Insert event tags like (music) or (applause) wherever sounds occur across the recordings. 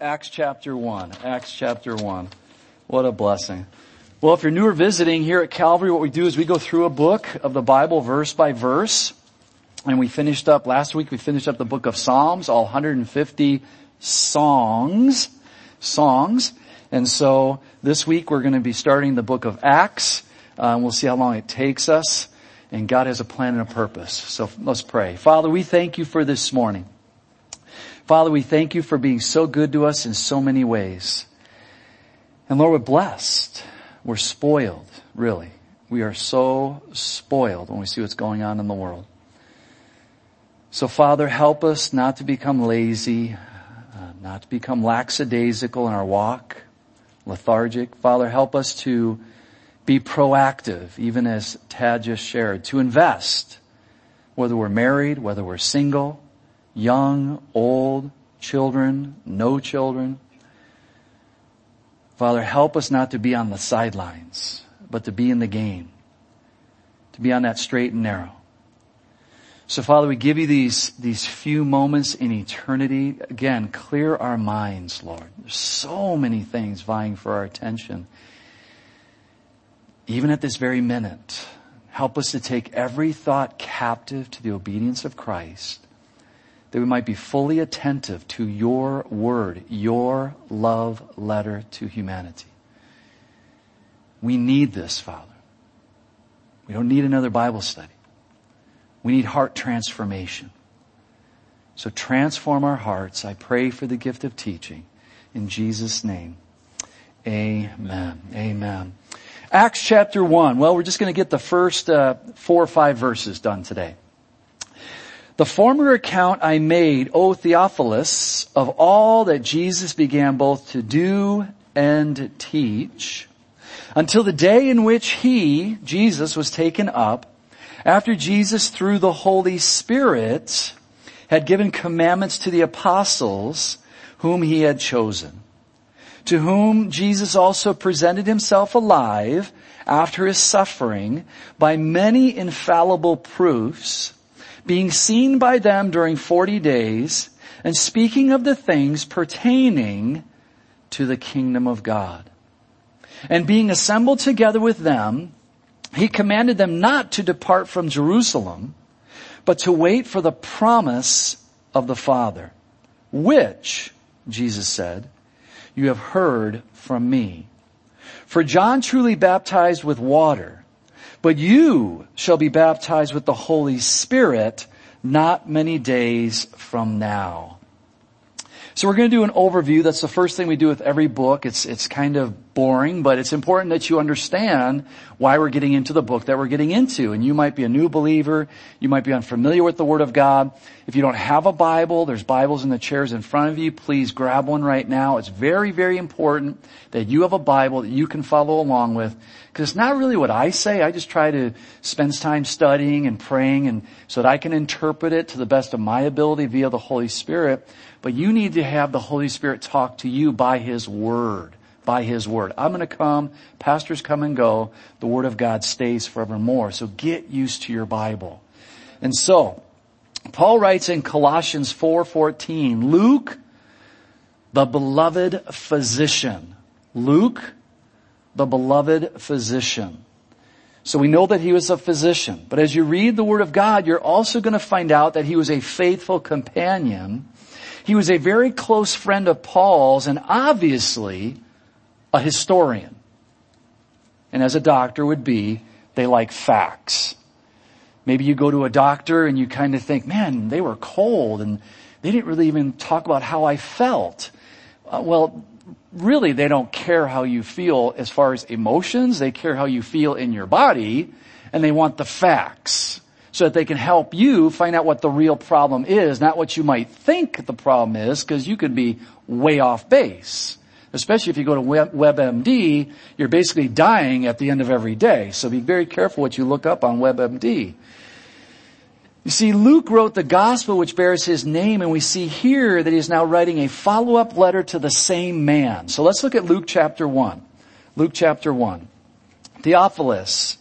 Acts chapter 1. Acts chapter 1. What a blessing. Well, if you're new or visiting here at Calvary, what we do is we go through a book of the Bible verse by verse. And we finished up, last week we finished up the book of Psalms, all 150 songs, songs. And so this week we're going to be starting the book of Acts. Uh, we'll see how long it takes us. And God has a plan and a purpose. So let's pray. Father, we thank you for this morning. Father, we thank you for being so good to us in so many ways. And Lord, we're blessed. We're spoiled, really. We are so spoiled when we see what's going on in the world. So Father, help us not to become lazy, uh, not to become lackadaisical in our walk, lethargic. Father, help us to be proactive, even as Tad just shared, to invest, whether we're married, whether we're single, young, old, children, no children. Father, help us not to be on the sidelines, but to be in the game, to be on that straight and narrow. So Father, we give you these, these few moments in eternity. Again, clear our minds, Lord. There's so many things vying for our attention. Even at this very minute, help us to take every thought captive to the obedience of Christ that we might be fully attentive to your word, your love letter to humanity. We need this, Father. We don't need another Bible study. We need heart transformation. So transform our hearts. I pray for the gift of teaching. In Jesus' name. Amen. Amen. Acts chapter 1. Well, we're just going to get the first uh, four or five verses done today. The former account I made, O Theophilus, of all that Jesus began both to do and teach, until the day in which he, Jesus, was taken up, after Jesus through the Holy Spirit had given commandments to the apostles whom he had chosen, to whom Jesus also presented himself alive after his suffering by many infallible proofs, being seen by them during 40 days and speaking of the things pertaining to the kingdom of God. And being assembled together with them, he commanded them not to depart from Jerusalem, but to wait for the promise of the Father, which, Jesus said, you have heard from me. For John truly baptized with water, but you shall be baptized with the Holy Spirit not many days from now. So we're going to do an overview. That's the first thing we do with every book. It's, it's kind of boring, but it's important that you understand why we're getting into the book that we're getting into. And you might be a new believer. You might be unfamiliar with the Word of God. If you don't have a Bible, there's Bibles in the chairs in front of you. Please grab one right now. It's very, very important that you have a Bible that you can follow along with. Because it's not really what I say. I just try to spend time studying and praying and so that I can interpret it to the best of my ability via the Holy Spirit. But you need to have the Holy Spirit talk to you by His Word. By His Word. I'm gonna come, pastors come and go, the Word of God stays forevermore. So get used to your Bible. And so, Paul writes in Colossians 4:14, Luke, the beloved physician. Luke, the beloved physician. So we know that he was a physician. But as you read the Word of God, you're also going to find out that he was a faithful companion he was a very close friend of Paul's and obviously a historian. And as a doctor would be, they like facts. Maybe you go to a doctor and you kind of think, man, they were cold and they didn't really even talk about how I felt. Uh, well, really they don't care how you feel as far as emotions. They care how you feel in your body and they want the facts so that they can help you find out what the real problem is, not what you might think the problem is, because you could be way off base. Especially if you go to WebMD, you're basically dying at the end of every day. So be very careful what you look up on WebMD. You see, Luke wrote the gospel which bears his name, and we see here that he is now writing a follow-up letter to the same man. So let's look at Luke chapter 1. Luke chapter 1. Theophilus,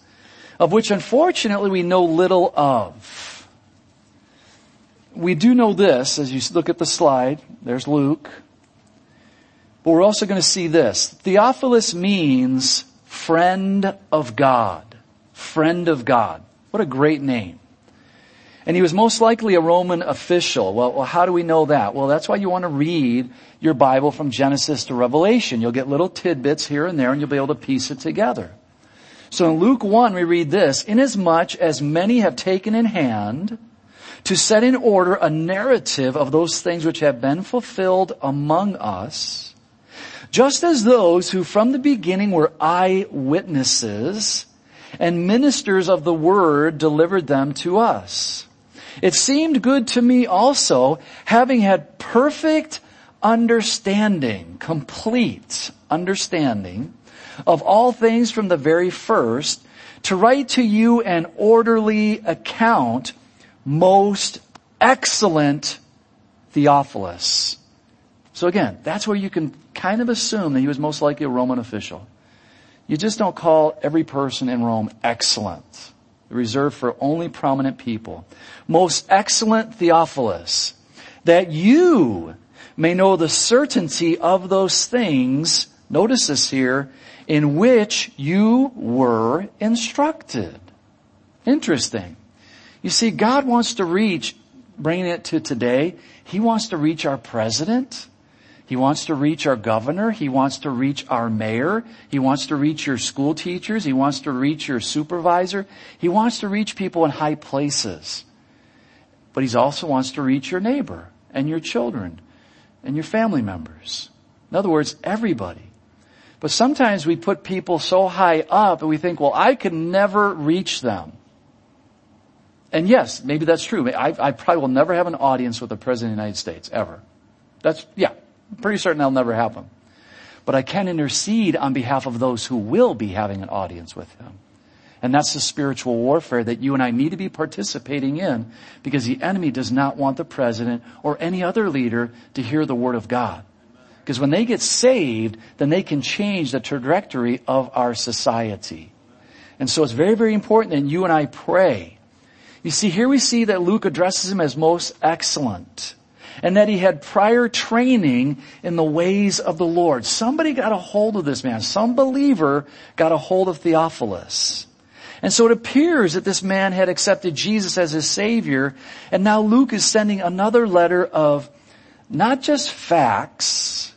of which unfortunately we know little of. We do know this, as you look at the slide, there's Luke. But we're also going to see this. Theophilus means friend of God. Friend of God. What a great name. And he was most likely a Roman official. Well, well, how do we know that? Well, that's why you want to read your Bible from Genesis to Revelation. You'll get little tidbits here and there and you'll be able to piece it together. So in Luke 1 we read this, inasmuch as many have taken in hand to set in order a narrative of those things which have been fulfilled among us, just as those who from the beginning were eyewitnesses and ministers of the word delivered them to us. It seemed good to me also, having had perfect understanding, complete understanding of all things from the very first, to write to you an orderly account, most excellent Theophilus. So again, that's where you can kind of assume that he was most likely a Roman official. You just don't call every person in Rome excellent. Reserved for only prominent people. Most excellent Theophilus, that you may know the certainty of those things, notice this here, in which you were instructed. Interesting. You see, God wants to reach, bringing it to today, He wants to reach our president. He wants to reach our governor. He wants to reach our mayor. He wants to reach your school teachers. He wants to reach your supervisor. He wants to reach people in high places. But he also wants to reach your neighbor and your children and your family members. In other words, everybody. But sometimes we put people so high up and we think, well, I can never reach them. And yes, maybe that's true. I, I probably will never have an audience with the President of the United States, ever. That's, yeah, I'm pretty certain that'll never happen. But I can intercede on behalf of those who will be having an audience with him. And that's the spiritual warfare that you and I need to be participating in because the enemy does not want the president or any other leader to hear the word of God. Because when they get saved, then they can change the trajectory of our society. And so it's very, very important that you and I pray. You see, here we see that Luke addresses him as most excellent and that he had prior training in the ways of the Lord. Somebody got a hold of this man. Some believer got a hold of Theophilus. And so it appears that this man had accepted Jesus as his savior, and now Luke is sending another letter of not just facts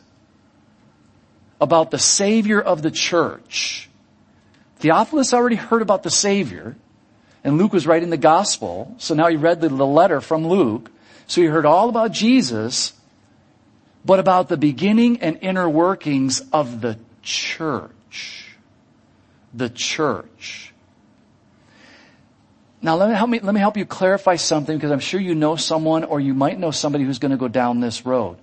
about the savior of the church. Theophilus already heard about the savior, and Luke was writing the gospel, so now he read the, letter from Luke, so you heard all about Jesus, but about the beginning and inner workings of the church. The church. Now let me help me, let me help you clarify something because I'm sure you know someone or you might know somebody who's going to go down this road.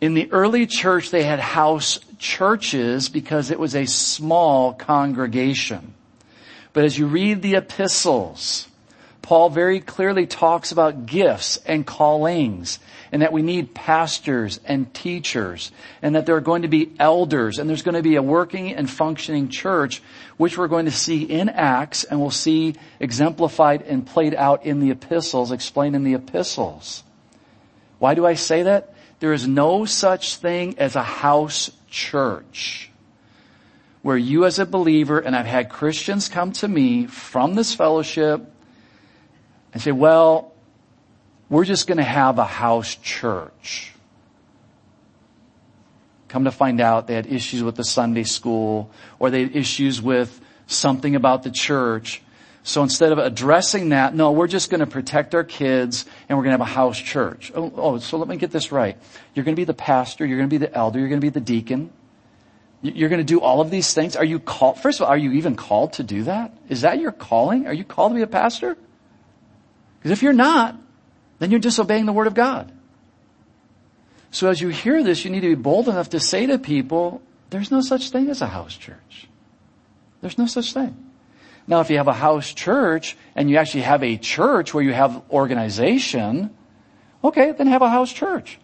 In the early church, they had house churches because it was a small congregation. But as you read the epistles, Paul very clearly talks about gifts and callings and that we need pastors and teachers and that there are going to be elders and there's going to be a working and functioning church which we're going to see in Acts and we'll see exemplified and played out in the epistles, explained in the epistles. Why do I say that? There is no such thing as a house church where you as a believer, and I've had Christians come to me from this fellowship and say, well, we're just going to have a house church. Come to find out they had issues with the Sunday school or they had issues with something about the church. So instead of addressing that, no, we're just going to protect our kids and we're going to have a house church. Oh, oh, so let me get this right. You're going to be the pastor, you're going to be the elder, you're going to be the deacon. You're going to do all of these things. Are you called, first of all, are you even called to do that? Is that your calling? Are you called to be a pastor? Because if you're not, then you're disobeying the Word of God. So as you hear this, you need to be bold enough to say to people, there's no such thing as a house church. There's no such thing. Now if you have a house church and you actually have a church where you have organization, okay, then have a house church.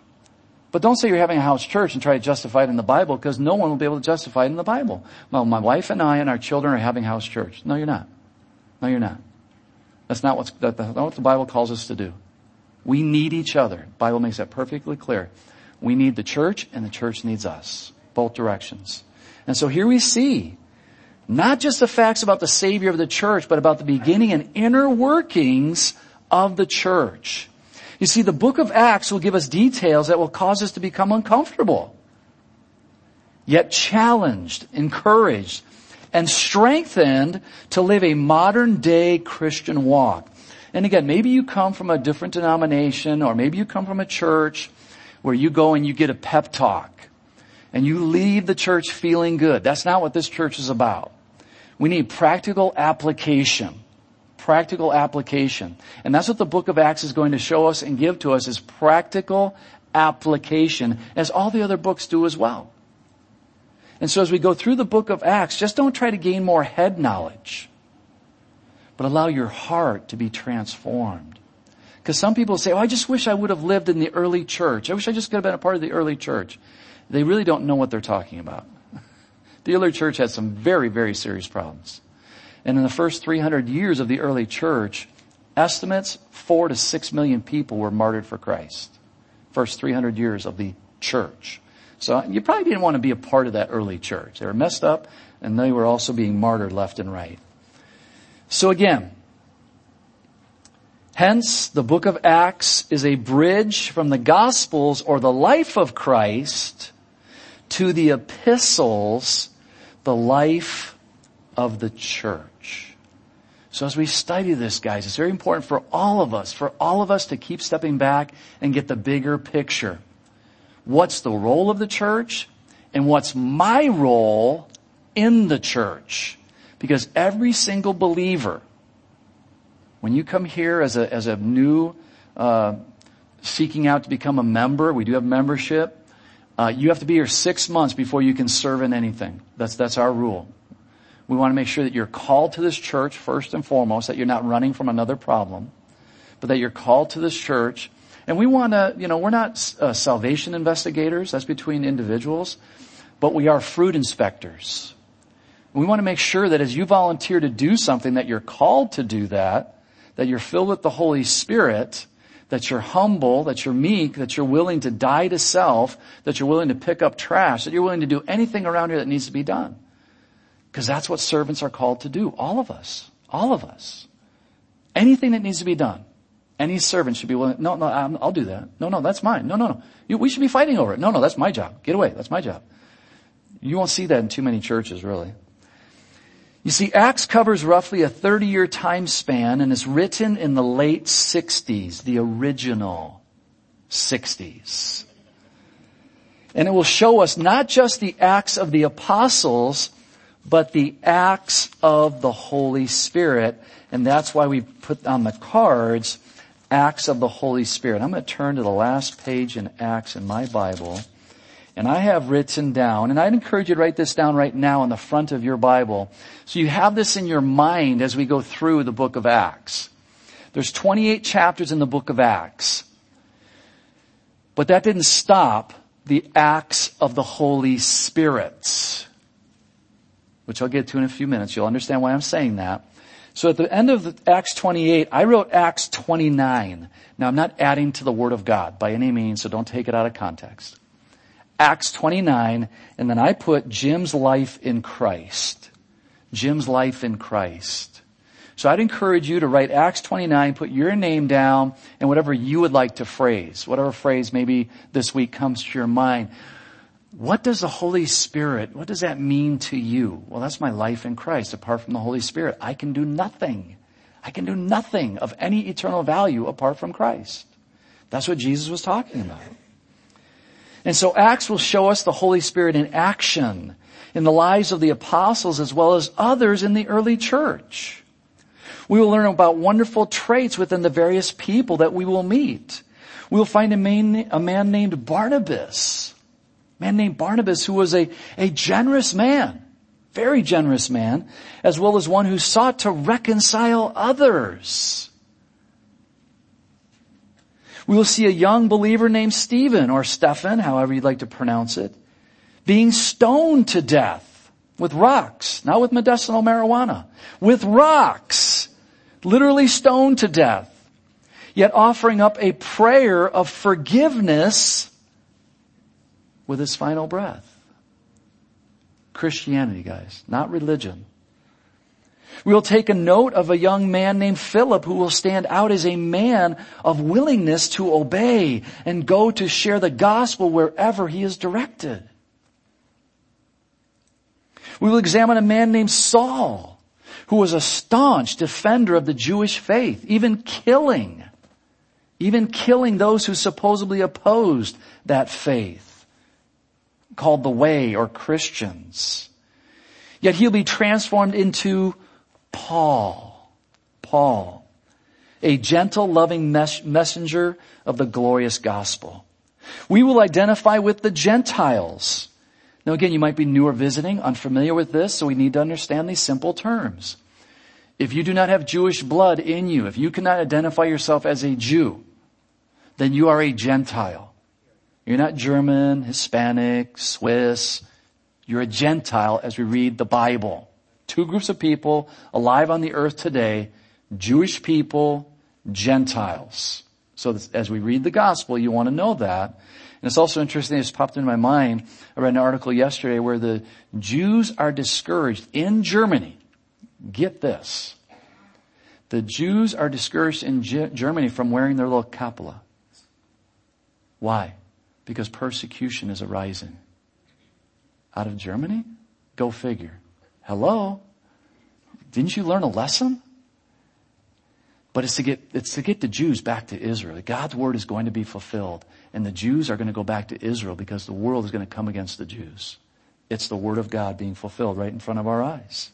But don't say you're having a house church and try to justify it in the Bible because no one will be able to justify it in the Bible. Well, my wife and I and our children are having house church. No, you're not. No, you're not. That's not, what's, that's not what the Bible calls us to do. We need each other. The Bible makes that perfectly clear. We need the church and the church needs us. Both directions. And so here we see not just the facts about the Savior of the church, but about the beginning and inner workings of the church. You see, the book of Acts will give us details that will cause us to become uncomfortable, yet challenged, encouraged, and strengthened to live a modern day Christian walk. And again, maybe you come from a different denomination or maybe you come from a church where you go and you get a pep talk and you leave the church feeling good. That's not what this church is about. We need practical application. Practical application. And that's what the book of Acts is going to show us and give to us is practical application as all the other books do as well. And so as we go through the book of Acts, just don't try to gain more head knowledge but allow your heart to be transformed. Because some people say, oh, I just wish I would have lived in the early church. I wish I just could have been a part of the early church. They really don't know what they're talking about. (laughs) The early church had some very, very serious problems. And in the first 300 years of the early church, estimates four to six million people were martyred for Christ. First 300 years of the church. So you probably didn't want to be a part of that early church. They were messed up and they were also being martyred left and right. So again, hence the book of Acts is a bridge from the Gospels or the life of Christ to the epistles, the life of the church. So as we study this, guys, it's very important for all of us, for all of us to keep stepping back and get the bigger picture. What's the role of the church? And what's my role in the church? Because every single believer, when you come here as a, as a new, uh, seeking out to become a member, we do have membership, uh, you have to be here six months before you can serve in anything. That's, that's our rule. We want to make sure that you're called to this church first and foremost, that you're not running from another problem, but that you're called to this church. And we want to, you know, we're not uh, salvation investigators. That's between individuals, but we are fruit inspectors. We want to make sure that as you volunteer to do something, that you're called to do that, that you're filled with the Holy Spirit, that you're humble, that you're meek, that you're willing to die to self, that you're willing to pick up trash, that you're willing to do anything around here that needs to be done. Because that's what servants are called to do. All of us. All of us. Anything that needs to be done. Any servant should be willing, no, no, I'll do that. No, no, that's mine. No, no, no. You, we should be fighting over it. No, no, that's my job. Get away. That's my job. You won't see that in too many churches, really. You see, Acts covers roughly a 30 year time span and is written in the late 60s, the original 60s. And it will show us not just the acts of the apostles, but the acts of the Holy Spirit. And that's why we put on the cards acts of the Holy Spirit. I'm going to turn to the last page in Acts in my Bible. And I have written down, and I'd encourage you to write this down right now on the front of your Bible. So you have this in your mind as we go through the book of Acts. There's 28 chapters in the book of Acts. But that didn't stop the acts of the Holy Spirit, which I'll get to in a few minutes. You'll understand why I'm saying that. So at the end of Acts 28, I wrote Acts 29. Now I'm not adding to the Word of God by any means, so don't take it out of context. Acts 29, and then I put Jim's life in Christ. Jim's life in Christ. So I'd encourage you to write Acts 29, put your name down, and whatever you would like to phrase, whatever phrase maybe this week comes to your mind. What does the Holy Spirit, what does that mean to you? Well, that's my life in Christ. Apart from the Holy Spirit, I can do nothing. I can do nothing of any eternal value apart from Christ. That's what Jesus was talking about. And so Acts will show us the Holy Spirit in action in the lives of the apostles as well as others in the early church. We will learn about wonderful traits within the various people that we will meet. We will find a man, a man named Barnabas. A man named Barnabas who was a, a generous man, very generous man, as well as one who sought to reconcile others. We will see a young believer named Stephen or Stephen, however you'd like to pronounce it, being stoned to death with rocks, not with medicinal marijuana, with rocks, literally stoned to death, yet offering up a prayer of forgiveness with his final breath. Christianity, guys, not religion. We will take a note of a young man named Philip who will stand out as a man of willingness to obey and go to share the gospel wherever he is directed. We will examine a man named Saul who was a staunch defender of the Jewish faith, even killing, even killing those who supposedly opposed that faith, called the way or Christians. Yet he'll be transformed into Paul. Paul. A gentle, loving mes- messenger of the glorious gospel. We will identify with the Gentiles now again, you might be new or visiting, unfamiliar with this, so we need to understand these simple terms. If you do not have Jewish blood in you, if you cannot identify yourself as a Jew, then you are a Gentile. You're not German, Hispanic, Swiss. You're a Gentile as we read the Bible. Two groups of people alive on the earth today, Jewish people, Gentiles. So as we read the gospel, you want to know that. And it's also interesting, it's popped into my mind. I read an article yesterday where the Jews are discouraged in Germany. Get this. The Jews are discouraged in G- Germany from wearing their little kippah. Why? Because persecution is arising. Out of Germany? Go figure. Hello? Didn't you learn a lesson? But it's to get, it's to get the Jews back to Israel. God's word is going to be fulfilled. And the Jews are going to go back to Israel because the world is going to come against the Jews. It's the word of God being fulfilled right in front of our eyes.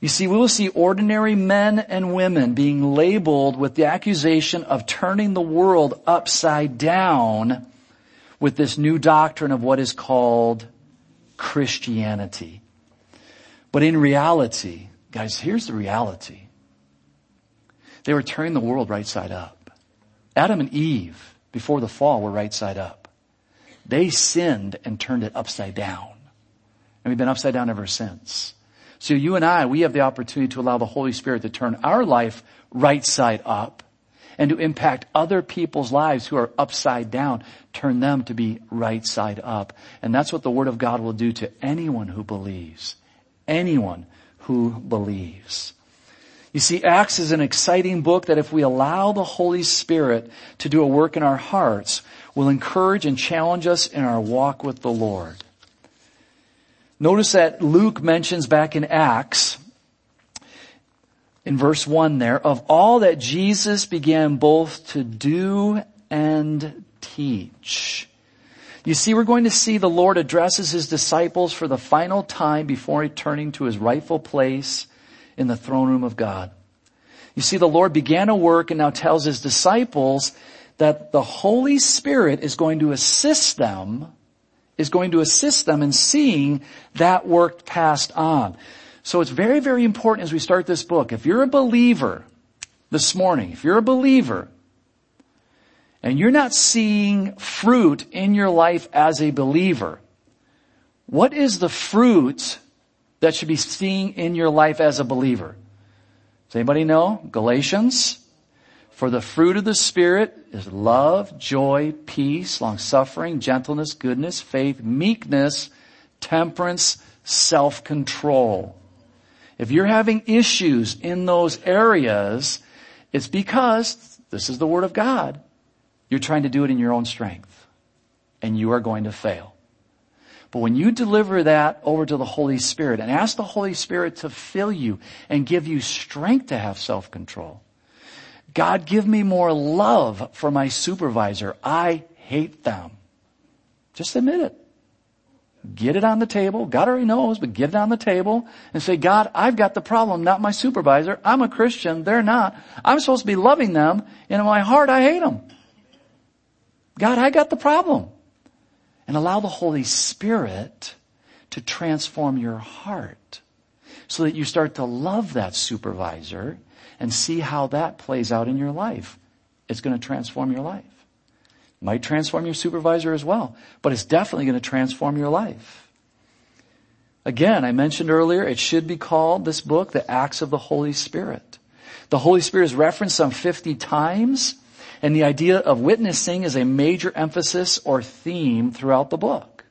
You see, we will see ordinary men and women being labeled with the accusation of turning the world upside down with this new doctrine of what is called Christianity. But in reality, guys, here's the reality. They were turning the world right side up. Adam and Eve, before the fall, were right side up. They sinned and turned it upside down. And we've been upside down ever since. So you and I, we have the opportunity to allow the Holy Spirit to turn our life right side up and to impact other people's lives who are upside down, turn them to be right side up. And that's what the Word of God will do to anyone who believes. Anyone who believes. You see, Acts is an exciting book that if we allow the Holy Spirit to do a work in our hearts, will encourage and challenge us in our walk with the Lord. Notice that Luke mentions back in Acts, in verse 1 there, of all that Jesus began both to do and teach. You see, we're going to see the Lord addresses his disciples for the final time before returning to his rightful place in the throne room of God. You see, the Lord began a work and now tells his disciples that the Holy Spirit is going to assist them, is going to assist them in seeing that work passed on. So it's very, very important as we start this book. If you're a believer this morning, if you're a believer, and you're not seeing fruit in your life as a believer, what is the fruit that should be seen in your life as a believer? Does anybody know? Galatians. For the fruit of the Spirit is love, joy, peace, long suffering, gentleness, goodness, faith, meekness, temperance, self-control. If you're having issues in those areas, it's because, this is the Word of God, you're trying to do it in your own strength. And you are going to fail. But when you deliver that over to the Holy Spirit and ask the Holy Spirit to fill you and give you strength to have self-control, God give me more love for my supervisor. I hate them. Just admit it. Get it on the table. God already knows, but get it on the table and say, God, I've got the problem, not my supervisor. I'm a Christian. They're not. I'm supposed to be loving them. And in my heart, I hate them. God, I got the problem and allow the Holy Spirit to transform your heart so that you start to love that supervisor and see how that plays out in your life. It's going to transform your life. Might transform your supervisor as well, but it's definitely going to transform your life. Again, I mentioned earlier, it should be called, this book, The Acts of the Holy Spirit. The Holy Spirit is referenced some 50 times And the idea of witnessing is a major emphasis or theme throughout the book.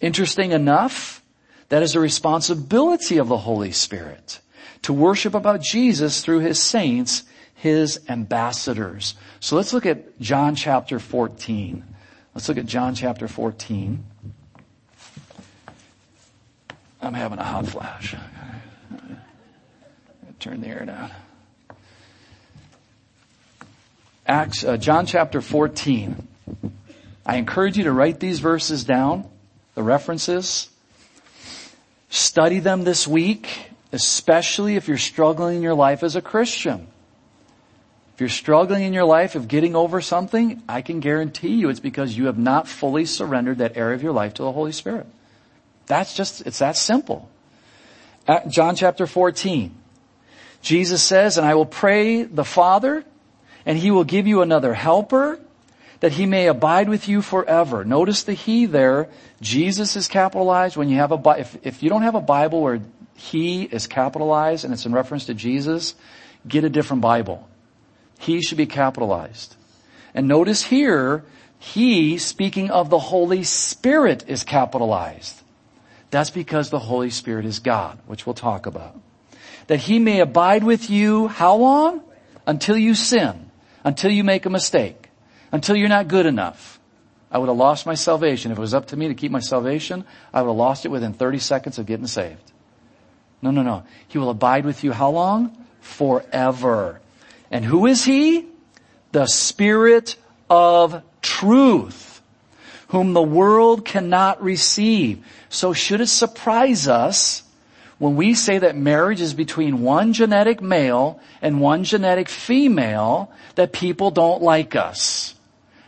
Interesting enough, that is a responsibility of the Holy Spirit to worship about Jesus through his saints, his ambassadors. So let's look at John chapter 14. Let's look at John chapter 14. I'm having a hot flash. Turn the air down. Acts, uh, John chapter 14. I encourage you to write these verses down, the references. Study them this week, especially if you're struggling in your life as a Christian. If you're struggling in your life of getting over something, I can guarantee you it's because you have not fully surrendered that area of your life to the Holy Spirit. That's just, it's that simple. At John chapter 14. Jesus says, and I will pray the Father, and he will give you another helper, that he may abide with you forever. Notice the he there. Jesus is capitalized when you have a, if, if you don't have a Bible where he is capitalized and it's in reference to Jesus, get a different Bible. He should be capitalized. And notice here, he, speaking of the Holy Spirit, is capitalized. That's because the Holy Spirit is God, which we'll talk about. That he may abide with you, how long? Until you sin. Until you make a mistake. Until you're not good enough. I would have lost my salvation. If it was up to me to keep my salvation, I would have lost it within 30 seconds of getting saved. No, no, no. He will abide with you how long? Forever. And who is he? The Spirit of truth, whom the world cannot receive. So should it surprise us when we say that marriage is between one genetic male and one genetic female, that people don't like us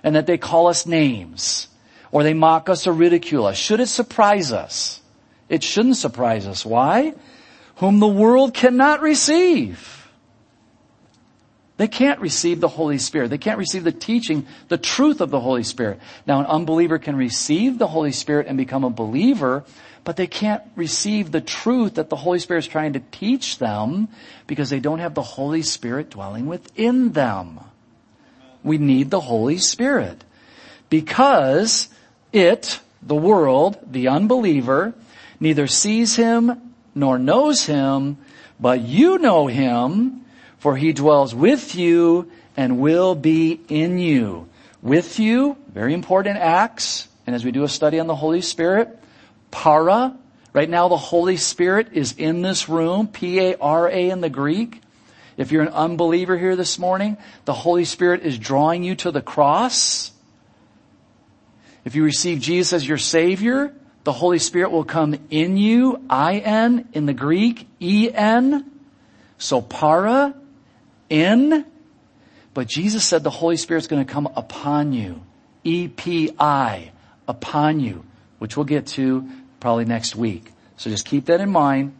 and that they call us names or they mock us or ridicule us. Should it surprise us? It shouldn't surprise us. Why? Whom the world cannot receive. They can't receive the Holy Spirit. They can't receive the teaching, the truth of the Holy Spirit. Now an unbeliever can receive the Holy Spirit and become a believer, but they can't receive the truth that the Holy Spirit is trying to teach them because they don't have the Holy Spirit dwelling within them. We need the Holy Spirit because it, the world, the unbeliever, neither sees him nor knows him, but you know him for he dwells with you and will be in you. With you, very important Acts, and as we do a study on the Holy Spirit, para, right now the Holy Spirit is in this room, P-A-R-A in the Greek. If you're an unbeliever here this morning, the Holy Spirit is drawing you to the cross. If you receive Jesus as your Savior, the Holy Spirit will come in you, I-N in the Greek, E-N. So para in, but Jesus said the Holy Spirit's going to come upon you. E-P-I, upon you, which we'll get to probably next week. So just keep that in mind.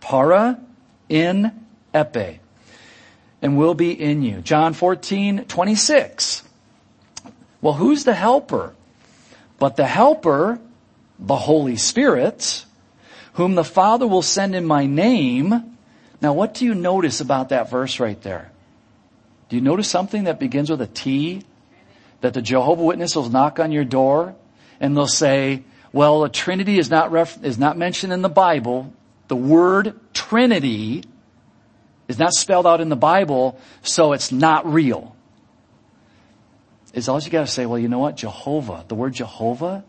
Para, in, epi. And will be in you. John 14, 26. Well, who's the helper? But the helper, the Holy Spirit, whom the Father will send in my name, now what do you notice about that verse right there? Do you notice something that begins with a T? That the Jehovah Witnesses will knock on your door and they'll say, well, the Trinity is not ref- is not mentioned in the Bible. The word Trinity is not spelled out in the Bible, so it's not real. Is all you gotta say, well, you know what? Jehovah, the word Jehovah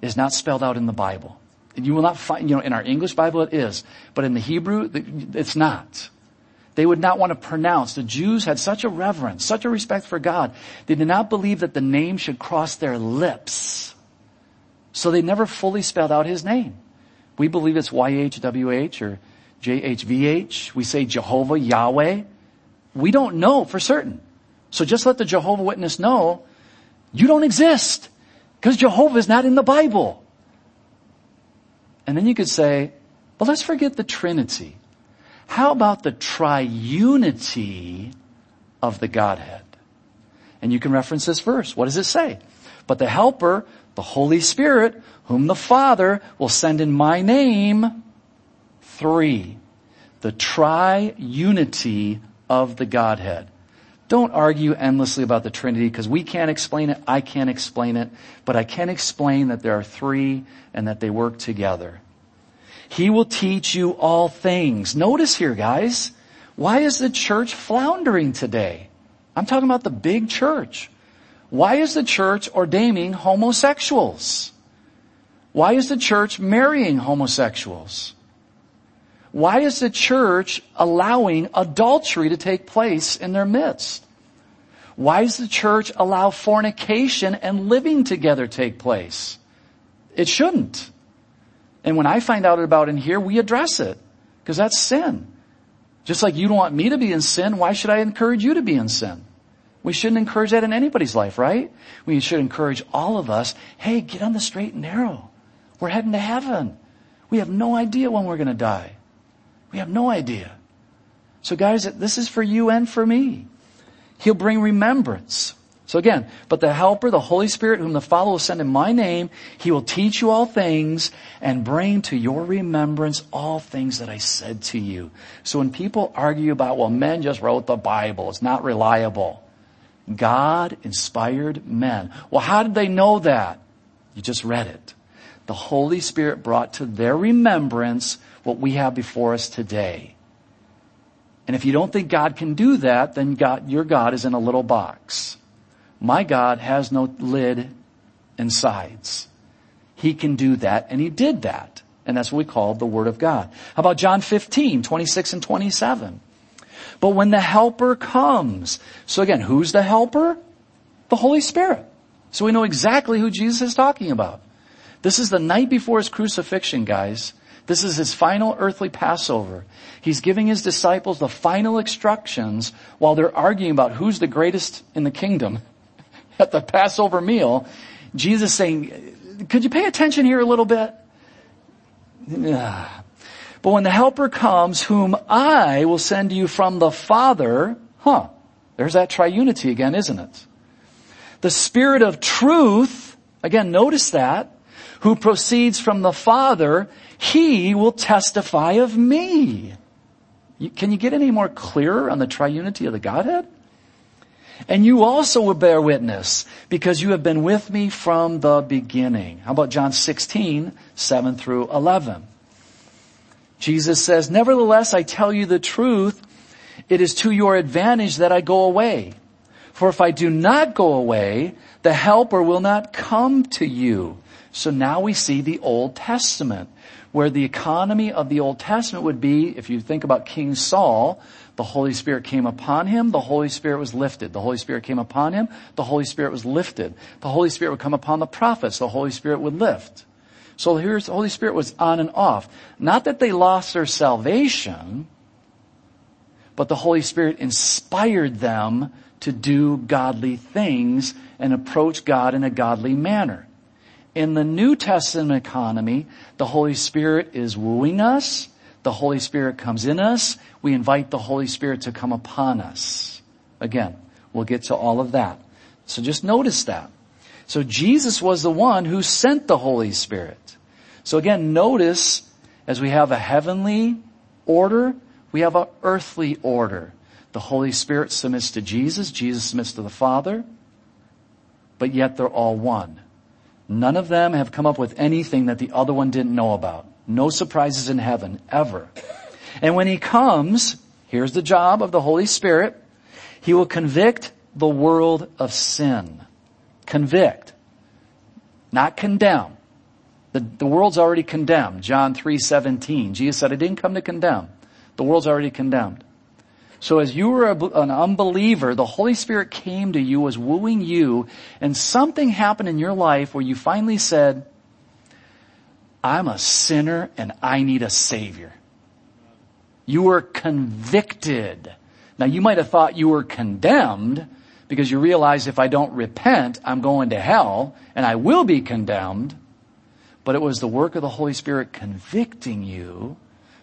is not spelled out in the Bible. You will not find, you know, in our English Bible it is, but in the Hebrew, it's not. They would not want to pronounce. The Jews had such a reverence, such a respect for God. They did not believe that the name should cross their lips. So they never fully spelled out his name. We believe it's YHWH or JHVH. We say Jehovah, Yahweh. We don't know for certain. So just let the Jehovah Witness know you don't exist because Jehovah is not in the Bible. And then you could say, but let's forget the Trinity. How about the triunity of the Godhead? And you can reference this verse. What does it say? But the helper, the Holy Spirit, whom the Father will send in my name, three. The triunity of the Godhead. Don't argue endlessly about the Trinity because we can't explain it, I can't explain it, but I can explain that there are three and that they work together. He will teach you all things. Notice here, guys, why is the church floundering today? I'm talking about the big church. Why is the church ordaining homosexuals? Why is the church marrying homosexuals? Why is the church allowing adultery to take place in their midst? Why does the church allow fornication and living together take place? It shouldn't. And when I find out about it in here, we address it. Because that's sin. Just like you don't want me to be in sin, why should I encourage you to be in sin? We shouldn't encourage that in anybody's life, right? We should encourage all of us, hey, get on the straight and narrow. We're heading to heaven. We have no idea when we're going to die. We have no idea. So guys, this is for you and for me. He'll bring remembrance. So again, but the helper, the Holy Spirit whom the Father will send in my name, he will teach you all things and bring to your remembrance all things that I said to you. So when people argue about, well, men just wrote the Bible, it's not reliable. God inspired men. Well, how did they know that? You just read it. The Holy Spirit brought to their remembrance what we have before us today. And if you don't think God can do that, then God, your God is in a little box. My God has no lid and sides. He can do that, and He did that. And that's what we call the Word of God. How about John 15, 26 and 27? But when the Helper comes, so again, who's the Helper? The Holy Spirit. So we know exactly who Jesus is talking about. This is the night before His crucifixion, guys. This is his final earthly Passover. He's giving his disciples the final instructions while they're arguing about who's the greatest in the kingdom (laughs) at the Passover meal. Jesus saying, could you pay attention here a little bit? (sighs) But when the helper comes, whom I will send you from the Father, huh, there's that triunity again, isn't it? The Spirit of truth, again, notice that, who proceeds from the Father, he will testify of me. Can you get any more clearer on the triunity of the Godhead? And you also will bear witness because you have been with me from the beginning. How about John 16, 7 through 11? Jesus says, nevertheless, I tell you the truth. It is to your advantage that I go away. For if I do not go away, the helper will not come to you. So now we see the Old Testament where the economy of the Old Testament would be, if you think about King Saul, the Holy Spirit came upon him, the Holy Spirit was lifted. The Holy Spirit came upon him, the Holy Spirit was lifted. The Holy Spirit would come upon the prophets, the Holy Spirit would lift. So here's the Holy Spirit was on and off. Not that they lost their salvation, but the Holy Spirit inspired them to do godly things and approach God in a godly manner. In the New Testament economy, the Holy Spirit is wooing us. The Holy Spirit comes in us. We invite the Holy Spirit to come upon us. Again, we'll get to all of that. So just notice that. So Jesus was the one who sent the Holy Spirit. So again, notice as we have a heavenly order, we have an earthly order. The Holy Spirit submits to Jesus, Jesus submits to the Father, but yet they're all one. None of them have come up with anything that the other one didn't know about. No surprises in heaven, ever. And when he comes, here's the job of the Holy Spirit. He will convict the world of sin. Convict. Not condemn. The, the world's already condemned. John 3.17. Jesus said, I didn't come to condemn. The world's already condemned. So as you were an unbeliever, the Holy Spirit came to you, was wooing you, and something happened in your life where you finally said, I'm a sinner and I need a savior. You were convicted. Now you might have thought you were condemned because you realize if I don't repent, I'm going to hell and I will be condemned. But it was the work of the Holy Spirit convicting you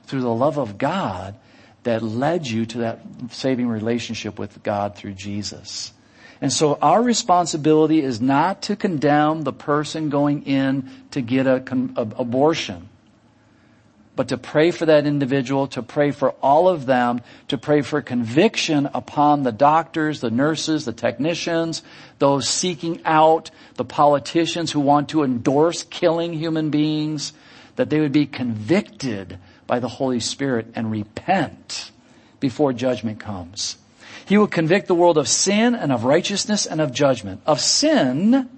through the love of God that led you to that saving relationship with God through Jesus. And so our responsibility is not to condemn the person going in to get a, a abortion, but to pray for that individual, to pray for all of them, to pray for conviction upon the doctors, the nurses, the technicians, those seeking out, the politicians who want to endorse killing human beings, that they would be convicted by the Holy Spirit and repent before judgment comes. He will convict the world of sin and of righteousness and of judgment. Of sin,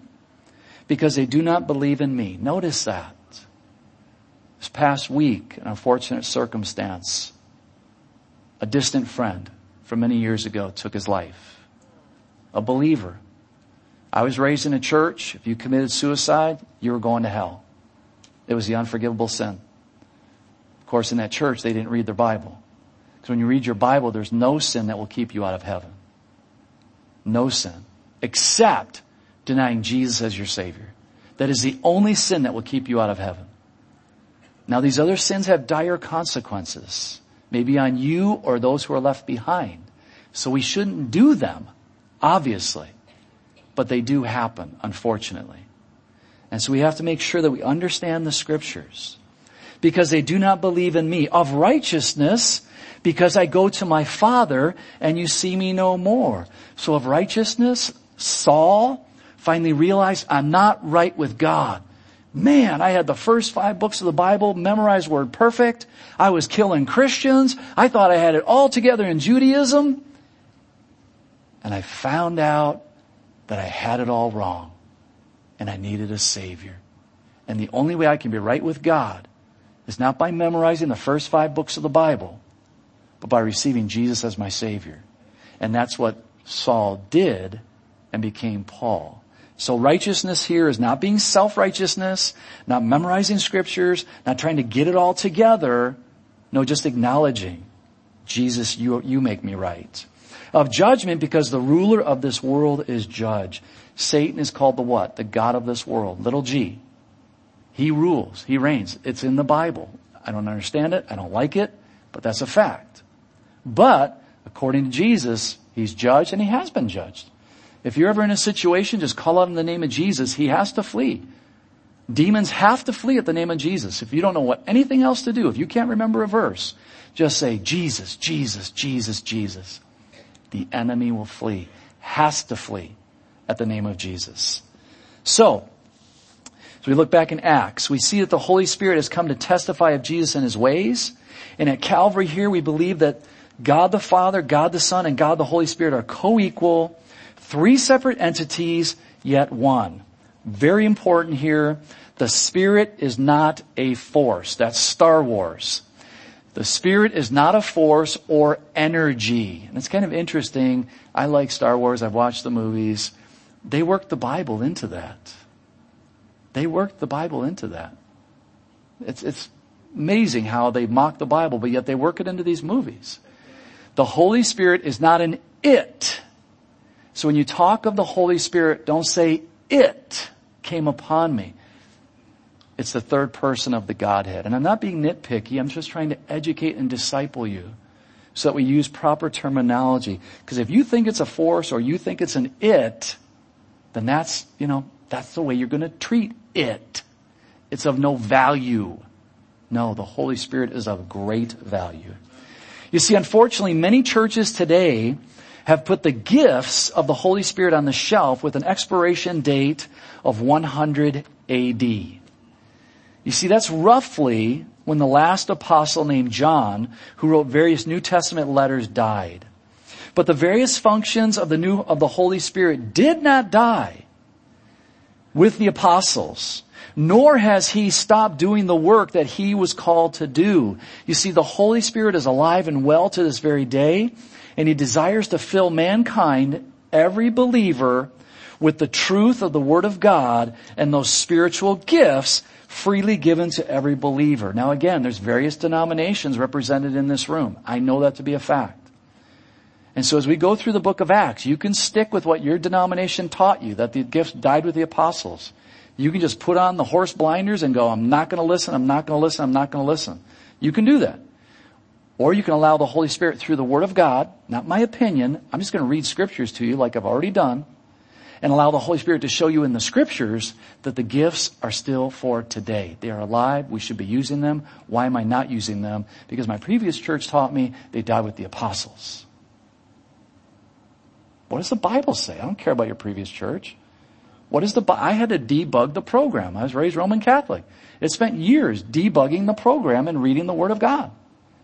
because they do not believe in me. Notice that. This past week, an unfortunate circumstance, a distant friend from many years ago took his life. A believer. I was raised in a church. If you committed suicide, you were going to hell. It was the unforgivable sin. Course, in that church, they didn't read their Bible. Because when you read your Bible, there's no sin that will keep you out of heaven. No sin. Except denying Jesus as your Savior. That is the only sin that will keep you out of heaven. Now these other sins have dire consequences, maybe on you or those who are left behind. So we shouldn't do them, obviously. But they do happen, unfortunately. And so we have to make sure that we understand the scriptures. Because they do not believe in me. Of righteousness, because I go to my Father and you see me no more. So of righteousness, Saul finally realized I'm not right with God. Man, I had the first five books of the Bible memorized word perfect. I was killing Christians. I thought I had it all together in Judaism. And I found out that I had it all wrong and I needed a savior. And the only way I can be right with God is not by memorizing the first five books of the Bible, but by receiving Jesus as my savior. And that's what Saul did and became Paul. So righteousness here is not being self-righteousness, not memorizing scriptures, not trying to get it all together. No, just acknowledging, Jesus, you, you make me right. Of judgment because the ruler of this world is judge. Satan is called the what? The God of this world. Little g. He rules. He reigns. It's in the Bible. I don't understand it. I don't like it, but that's a fact. But according to Jesus, he's judged and he has been judged. If you're ever in a situation, just call out in the name of Jesus. He has to flee. Demons have to flee at the name of Jesus. If you don't know what anything else to do, if you can't remember a verse, just say Jesus, Jesus, Jesus, Jesus. The enemy will flee. Has to flee at the name of Jesus. So, we look back in Acts, we see that the Holy Spirit has come to testify of Jesus and His ways. And at Calvary here, we believe that God the Father, God the Son, and God the Holy Spirit are co-equal Three separate entities, yet one. Very important here. The Spirit is not a force. That's Star Wars. The Spirit is not a force or energy. And it's kind of interesting. I like Star Wars. I've watched the movies. They work the Bible into that. They work the Bible into that. It's, it's amazing how they mock the Bible, but yet they work it into these movies. The Holy Spirit is not an it. So when you talk of the Holy Spirit, don't say it came upon me. It's the third person of the Godhead. And I'm not being nitpicky. I'm just trying to educate and disciple you so that we use proper terminology. Because if you think it's a force or you think it's an it, then that's, you know, that's the way you're going to treat it. It's of no value. No, the Holy Spirit is of great value. You see, unfortunately, many churches today have put the gifts of the Holy Spirit on the shelf with an expiration date of 100 AD. You see, that's roughly when the last apostle named John, who wrote various New Testament letters, died. But the various functions of the new, of the Holy Spirit did not die with the apostles nor has he stopped doing the work that he was called to do. You see, the Holy Spirit is alive and well to this very day, and he desires to fill mankind, every believer, with the truth of the Word of God and those spiritual gifts freely given to every believer. Now again, there's various denominations represented in this room. I know that to be a fact. And so as we go through the book of Acts, you can stick with what your denomination taught you, that the gifts died with the apostles. You can just put on the horse blinders and go, I'm not going to listen, I'm not going to listen, I'm not going to listen. You can do that. Or you can allow the Holy Spirit through the Word of God, not my opinion, I'm just going to read scriptures to you like I've already done, and allow the Holy Spirit to show you in the scriptures that the gifts are still for today. They are alive. We should be using them. Why am I not using them? Because my previous church taught me they died with the apostles. What does the Bible say? I don't care about your previous church. What is the, I had to debug the program. I was raised Roman Catholic. It spent years debugging the program and reading the Word of God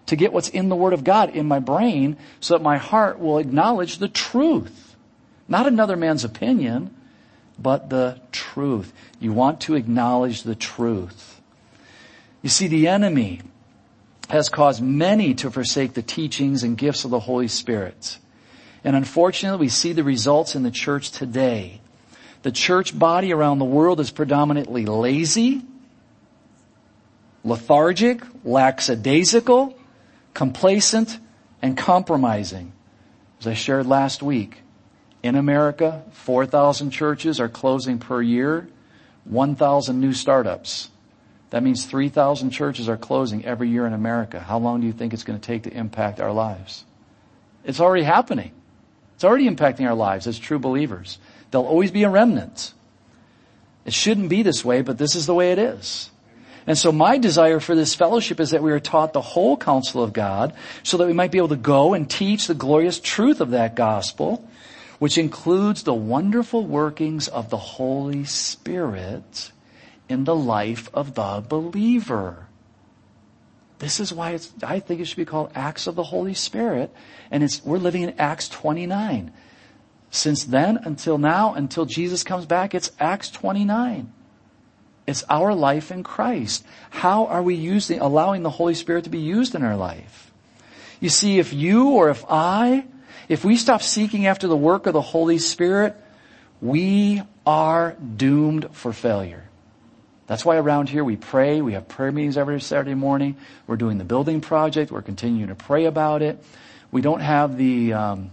to get what's in the Word of God in my brain so that my heart will acknowledge the truth. Not another man's opinion, but the truth. You want to acknowledge the truth. You see, the enemy has caused many to forsake the teachings and gifts of the Holy Spirit. And unfortunately, we see the results in the church today. The church body around the world is predominantly lazy, lethargic, lackadaisical, complacent, and compromising. As I shared last week, in America, 4,000 churches are closing per year, 1,000 new startups. That means 3,000 churches are closing every year in America. How long do you think it's going to take to impact our lives? It's already happening. It's already impacting our lives as true believers. There'll always be a remnant. It shouldn't be this way, but this is the way it is. And so my desire for this fellowship is that we are taught the whole counsel of God so that we might be able to go and teach the glorious truth of that gospel which includes the wonderful workings of the Holy Spirit in the life of the believer. This is why it's, I think it should be called Acts of the Holy Spirit. And it's, we're living in Acts 29. Since then until now, until Jesus comes back, it's Acts 29. It's our life in Christ. How are we using, allowing the Holy Spirit to be used in our life? You see, if you or if I if we stop seeking after the work of the Holy Spirit, we are doomed for failure. That's why around here we pray. We have prayer meetings every Saturday morning. We're doing the building project. We're continuing to pray about it. We don't have the um,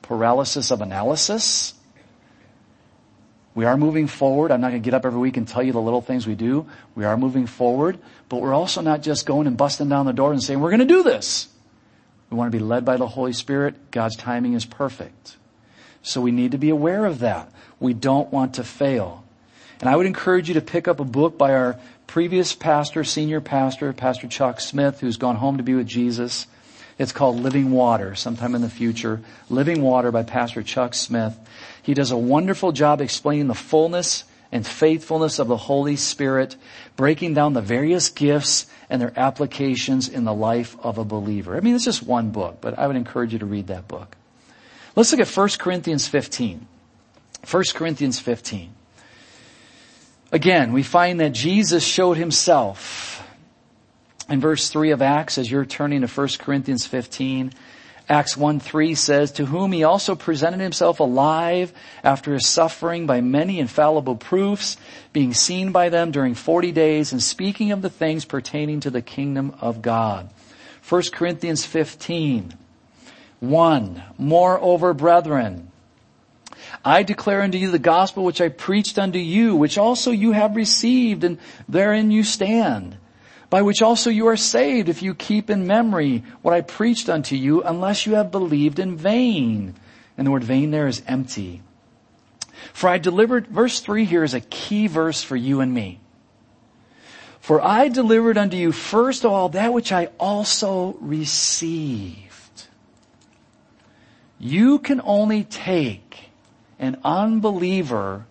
paralysis of analysis. We are moving forward. I'm not going to get up every week and tell you the little things we do. We are moving forward, but we're also not just going and busting down the door and saying, we're going to do this. We want to be led by the Holy Spirit. God's timing is perfect. So we need to be aware of that. We don't want to fail. And I would encourage you to pick up a book by our previous pastor, senior pastor, Pastor Chuck Smith, who's gone home to be with Jesus. It's called Living Water sometime in the future. Living Water by Pastor Chuck Smith. He does a wonderful job explaining the fullness and faithfulness of the Holy Spirit, breaking down the various gifts and their applications in the life of a believer. I mean, it's just one book, but I would encourage you to read that book. Let's look at 1 Corinthians 15. 1 Corinthians 15. Again, we find that Jesus showed himself in verse 3 of Acts as you're turning to 1 Corinthians 15. Acts 1 3 says, To whom he also presented himself alive after his suffering by many infallible proofs, being seen by them during 40 days, and speaking of the things pertaining to the kingdom of God. 1 Corinthians 15 1. Moreover, brethren, I declare unto you the gospel which I preached unto you, which also you have received, and therein you stand by which also you are saved if you keep in memory what I preached unto you, unless you have believed in vain. And the word vain there is empty. For I delivered, verse 3 here is a key verse for you and me. For I delivered unto you first of all that which I also received. You can only take an unbeliever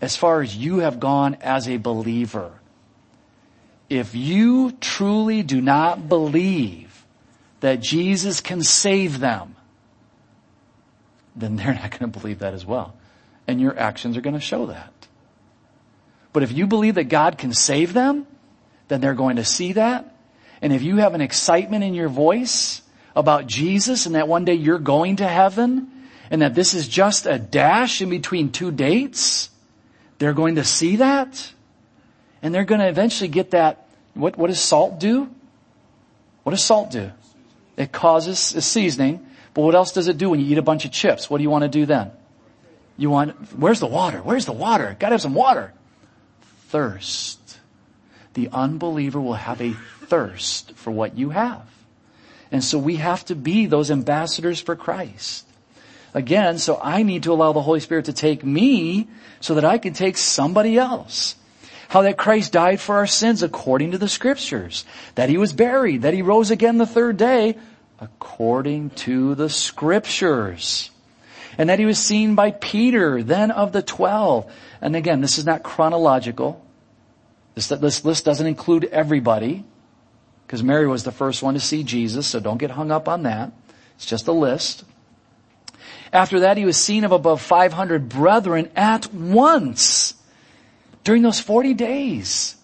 as far as you have gone as a believer if you truly do not believe that Jesus can save them, then they're (laughs) not going to believe that as well. And your actions are going to show that. But if you believe that God can save them, then they're going to see that. And if you have an excitement in your voice about Jesus and that one day you're going to heaven and that this is just a dash in between two dates, they're going to see that. And they're going to eventually get that what, what does salt do? What does salt do? It causes a seasoning, but what else does it do when you eat a bunch of chips? What do you want to do then? You want, where's the water? Where's the water? Gotta have some water. Thirst. The unbeliever will have a thirst for what you have. And so we have to be those ambassadors for Christ. Again, so I need to allow the Holy Spirit to take me so that I can take somebody else. How that Christ died for our sins according to the scriptures. That he was buried. That he rose again the third day according to the scriptures. And that he was seen by Peter, then of the twelve. And again, this is not chronological. This, this list doesn't include everybody. Because Mary was the first one to see Jesus, so don't get hung up on that. It's just a list. After that, he was seen of above 500 brethren at once during those 40 days.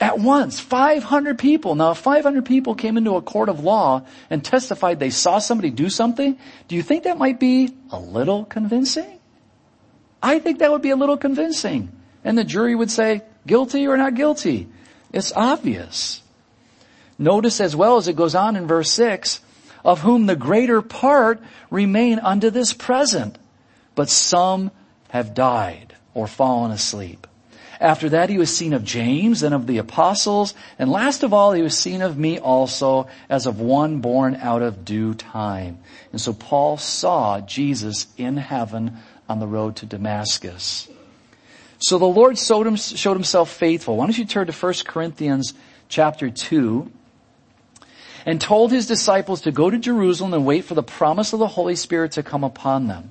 At once, 500 people. Now, if 500 people came into a court of law and testified they saw somebody do something, do you think that might be a little convincing? I think that would be a little convincing. And the jury would say, guilty or not guilty. It's obvious. Notice as well as it goes on in verse 6, of whom the greater part remain unto this present, but some have died or fallen asleep. After that he was seen of James and of the apostles, and last of all he was seen of me also as of one born out of due time. And so Paul saw Jesus in heaven on the road to Damascus. So the Lord showed, himself faithful. Why don't you turn to 1 Corinthians chapter 2 and told his disciples to go to Jerusalem and wait for the promise of the Holy Spirit to come upon them.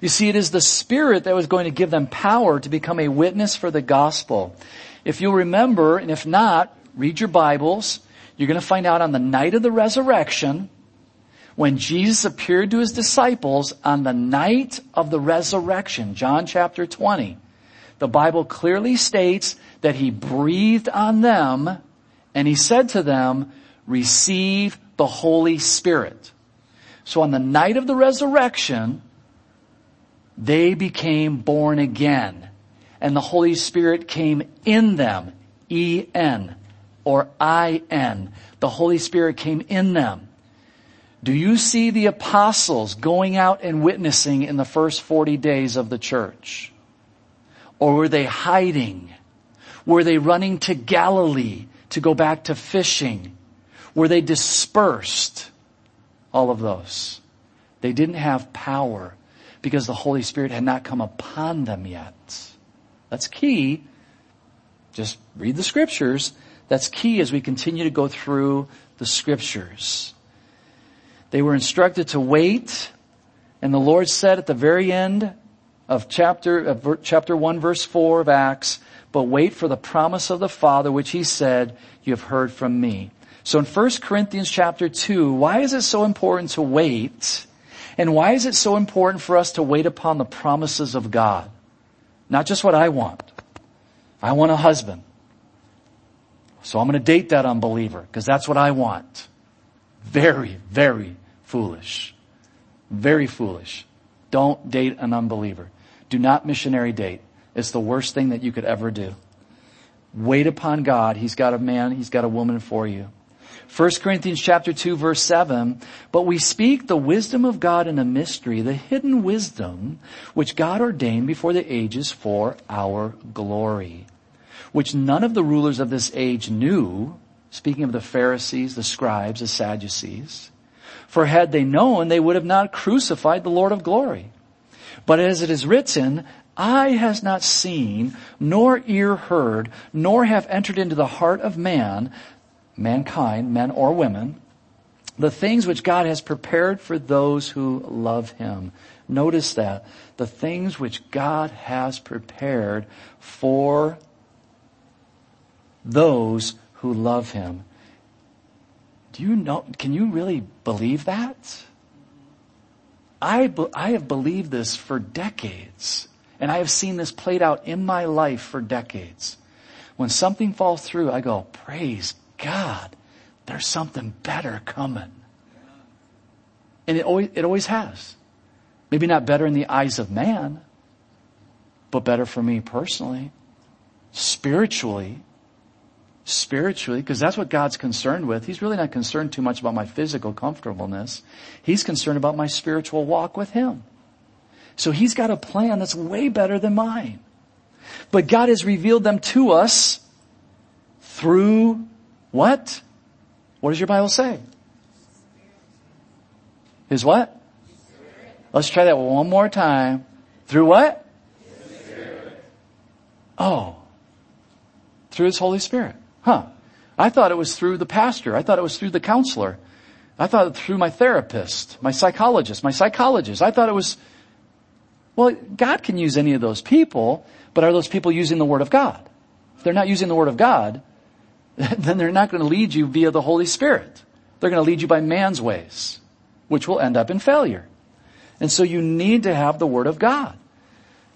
You see, it is the Spirit that was going to give them power to become a witness for the gospel. If you remember, and if not, read your Bibles, you're going to find out on the night of the resurrection, when Jesus appeared to his disciples on the night of the resurrection, John chapter 20, the Bible clearly states that he breathed on them and he said to them, receive the Holy Spirit. So on the night of the resurrection, they became born again and the Holy Spirit came in them, E-N or I-N. The Holy Spirit came in them. Do you see the apostles going out and witnessing in the first 40 days of the church? Or were they hiding? Were they running to Galilee to go back to fishing? Were they dispersed? All of those. They didn't have power because the Holy Spirit had not come upon them yet. That's key. Just read the scriptures. That's key as we continue to go through the scriptures. They were instructed to wait, and the Lord said at the very end of chapter, of chapter 1 verse 4 of Acts, but wait for the promise of the Father, which he said, you have heard from me. So in 1 Corinthians chapter 2, why is it so important to wait? And why is it so important for us to wait upon the promises of God? Not just what I want. I want a husband. So I'm going to date that unbeliever because that's what I want. Very, very foolish. Very foolish. Don't date an unbeliever. Do not missionary date. It's the worst thing that you could ever do. Wait upon God. He's got a man, He's got a woman for you. 1 Corinthians chapter 2 verse 7, but we speak the wisdom of God in a mystery, the hidden wisdom which God ordained before the ages for our glory, which none of the rulers of this age knew, speaking of the Pharisees, the scribes, the Sadducees, for had they known, they would have not crucified the Lord of glory. But as it is written, eye has not seen, nor ear heard, nor have entered into the heart of man mankind, men or women, the things which God has prepared for those who love Him. Notice that. The things which God has prepared for those who love Him. Do you know, can you really believe that? I, I have believed this for decades. And I have seen this played out in my life for decades. When something falls through, I go, praise God, there's something better coming. And it always, it always has. Maybe not better in the eyes of man, but better for me personally, spiritually, spiritually, because that's what God's concerned with. He's really not concerned too much about my physical comfortableness. He's concerned about my spiritual walk with Him. So He's got a plan that's way better than mine. But God has revealed them to us through what? What does your Bible say? His what? Let's try that one more time. Through what? Oh. Through His Holy Spirit. Huh. I thought it was through the pastor. I thought it was through the counselor. I thought it through my therapist, my psychologist, my psychologist. I thought it was, well, God can use any of those people, but are those people using the Word of God? If they're not using the Word of God, (laughs) then they're not going to lead you via the Holy Spirit. They're going to lead you by man's ways, which will end up in failure. And so you need to have the Word of God.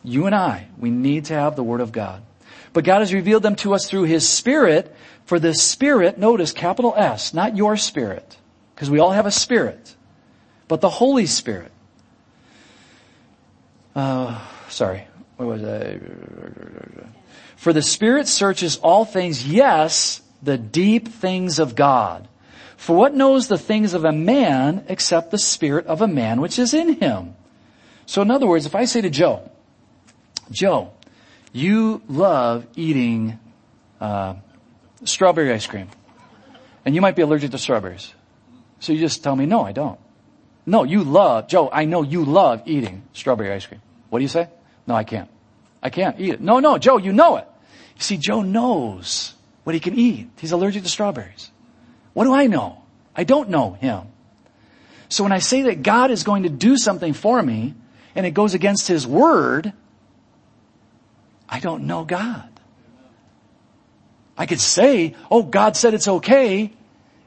You and I, we need to have the Word of God. But God has revealed them to us through His Spirit, for the Spirit, notice capital S, not your spirit, because we all have a spirit, but the Holy Spirit. Uh, sorry, what was I? For the Spirit searches all things, yes, the deep things of God. For what knows the things of a man except the spirit of a man which is in him? So in other words, if I say to Joe, Joe, you love eating uh, strawberry ice cream, and you might be allergic to strawberries. So you just tell me, no, I don't. No, you love, Joe, I know you love eating strawberry ice cream. What do you say? No, I can't. I can't eat it. No, no, Joe, you know it. You see, Joe knows what he can eat. He's allergic to strawberries. What do I know? I don't know him. So when I say that God is going to do something for me and it goes against his word, I don't know God. I could say, oh, God said it's okay,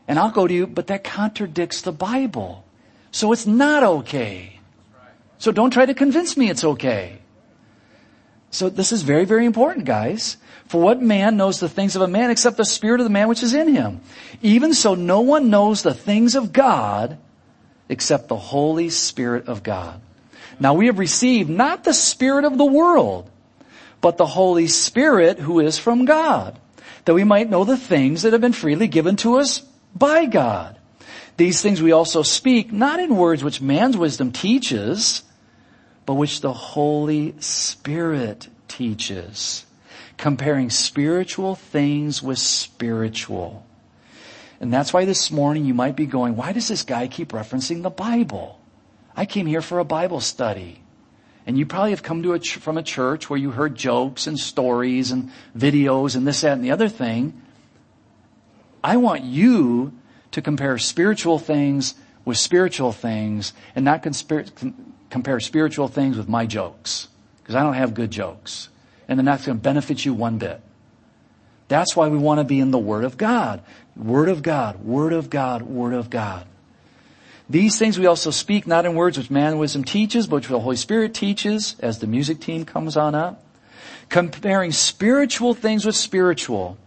and I'll go to you, but that contradicts the Bible. So it's not okay. So don't try to convince me it's okay. So this is very, very important, guys. For what man knows the things of a man except the spirit of the man which is in him? Even so, no one knows the things of God except the Holy Spirit of God. Now we have received not the spirit of the world, but the Holy Spirit who is from God, that we might know the things that have been freely given to us by God. These things we also speak, not in words which man's wisdom teaches, but which the Holy Spirit teaches, comparing spiritual things with spiritual. And that's why this morning you might be going, why does this guy keep referencing the Bible? I came here for a Bible study. And you probably have come to a ch- from a church where you heard jokes and stories and videos and this, that, and the other thing. I want you to compare spiritual things with spiritual things and not compare spiritual things with my jokes. Because I don't have good jokes. And they're not going to benefit you one bit. That's why we want to be in the Word of God. Word of God, Word of God, Word of God. These things we also speak not in words which man wisdom teaches, but which the Holy Spirit teaches as the music team comes on up. Comparing spiritual things with spiritual.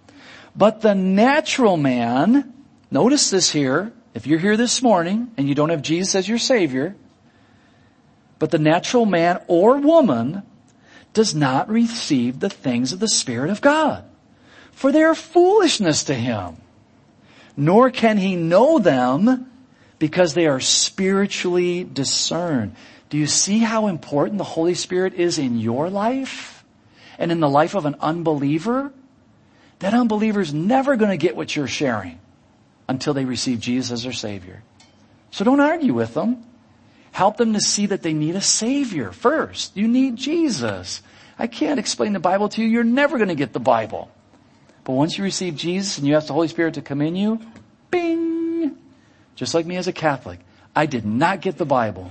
But the natural man, notice this here, if you're here this morning and you don't have Jesus as your Savior, but the natural man or woman does not receive the things of the Spirit of God, for they are foolishness to him. Nor can he know them because they are spiritually discerned. Do you see how important the Holy Spirit is in your life and in the life of an unbeliever? That unbeliever is never going to get what you're sharing until they receive Jesus as their Savior. So don't argue with them. Help them to see that they need a Savior first. You need Jesus. I can't explain the Bible to you. You're never going to get the Bible. But once you receive Jesus and you ask the Holy Spirit to come in you, bing! Just like me as a Catholic. I did not get the Bible.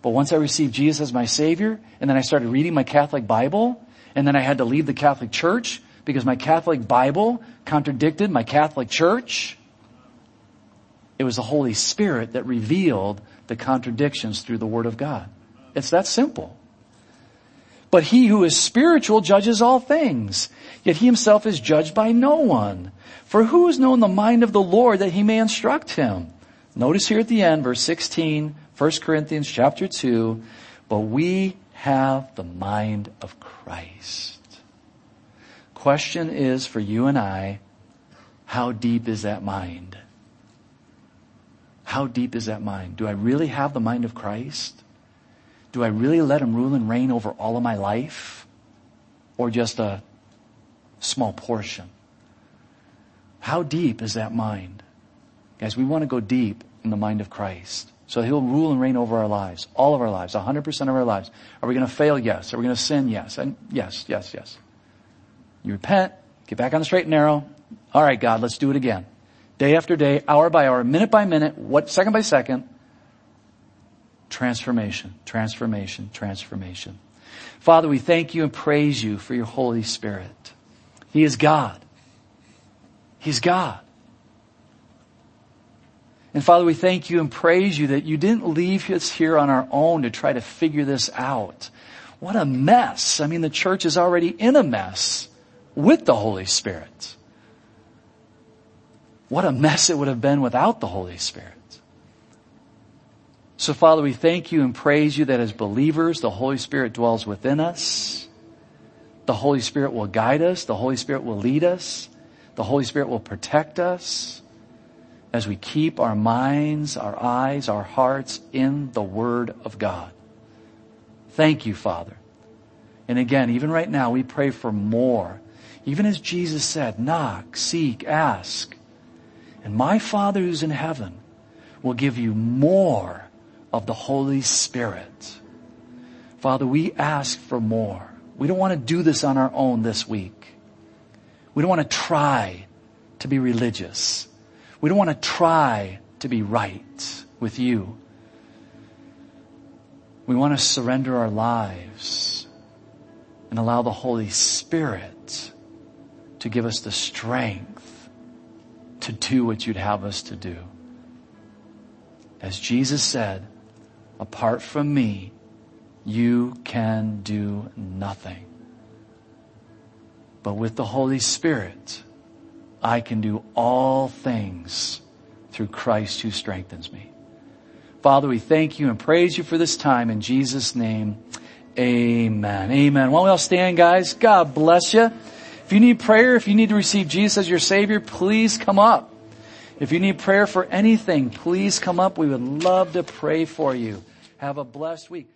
But once I received Jesus as my Savior, and then I started reading my Catholic Bible, and then I had to leave the Catholic Church because my Catholic Bible contradicted my Catholic Church, it was the Holy Spirit that revealed the contradictions through the Word of God. It's that simple. But he who is spiritual judges all things, yet he himself is judged by no one. For who has known the mind of the Lord that he may instruct him? Notice here at the end, verse 16, 1 Corinthians chapter 2, but we have the mind of Christ. Question is for you and I, how deep is that mind? How deep is that mind? Do I really have the mind of Christ? Do I really let him rule and reign over all of my life? Or just a small portion? How deep is that mind? Guys, we want to go deep in the mind of Christ. So He'll rule and reign over our lives, all of our lives, 100% of our lives. Are we going to fail? Yes. Are we going to sin? Yes. And yes, yes, yes. You repent, get back on the straight and narrow. All right, God, let's do it again. Day after day, hour by hour, minute by minute, what, second by second. Transformation, transformation, transformation. Father, we thank you and praise you for your Holy Spirit. He is God. He's God. And Father, we thank you and praise you that you didn't leave us here on our own to try to figure this out. What a mess. I mean, the church is already in a mess with the Holy Spirit. What a mess it would have been without the Holy Spirit. So Father, we thank you and praise you that as believers, the Holy Spirit dwells within us. The Holy Spirit will guide us. The Holy Spirit will lead us. The Holy Spirit will protect us as we keep our minds, our eyes, our hearts in the Word of God. Thank you, Father. And again, even right now, we pray for more. Even as Jesus said, knock, seek, ask. And my Father who's in heaven will give you more of the Holy Spirit. Father, we ask for more. We don't want to do this on our own this week. We don't want to try to be religious. We don't want to try to be right with you. We want to surrender our lives and allow the Holy Spirit to give us the strength to do what you'd have us to do. As Jesus said, apart from me, you can do nothing. But with the Holy Spirit, I can do all things through Christ who strengthens me. Father, we thank you and praise you for this time in Jesus' name. Amen. Amen. Why don't we all stand, guys? God bless you. If you need prayer, if you need to receive Jesus as your Savior, please come up. If you need prayer for anything, please come up. We would love to pray for you. Have a blessed week.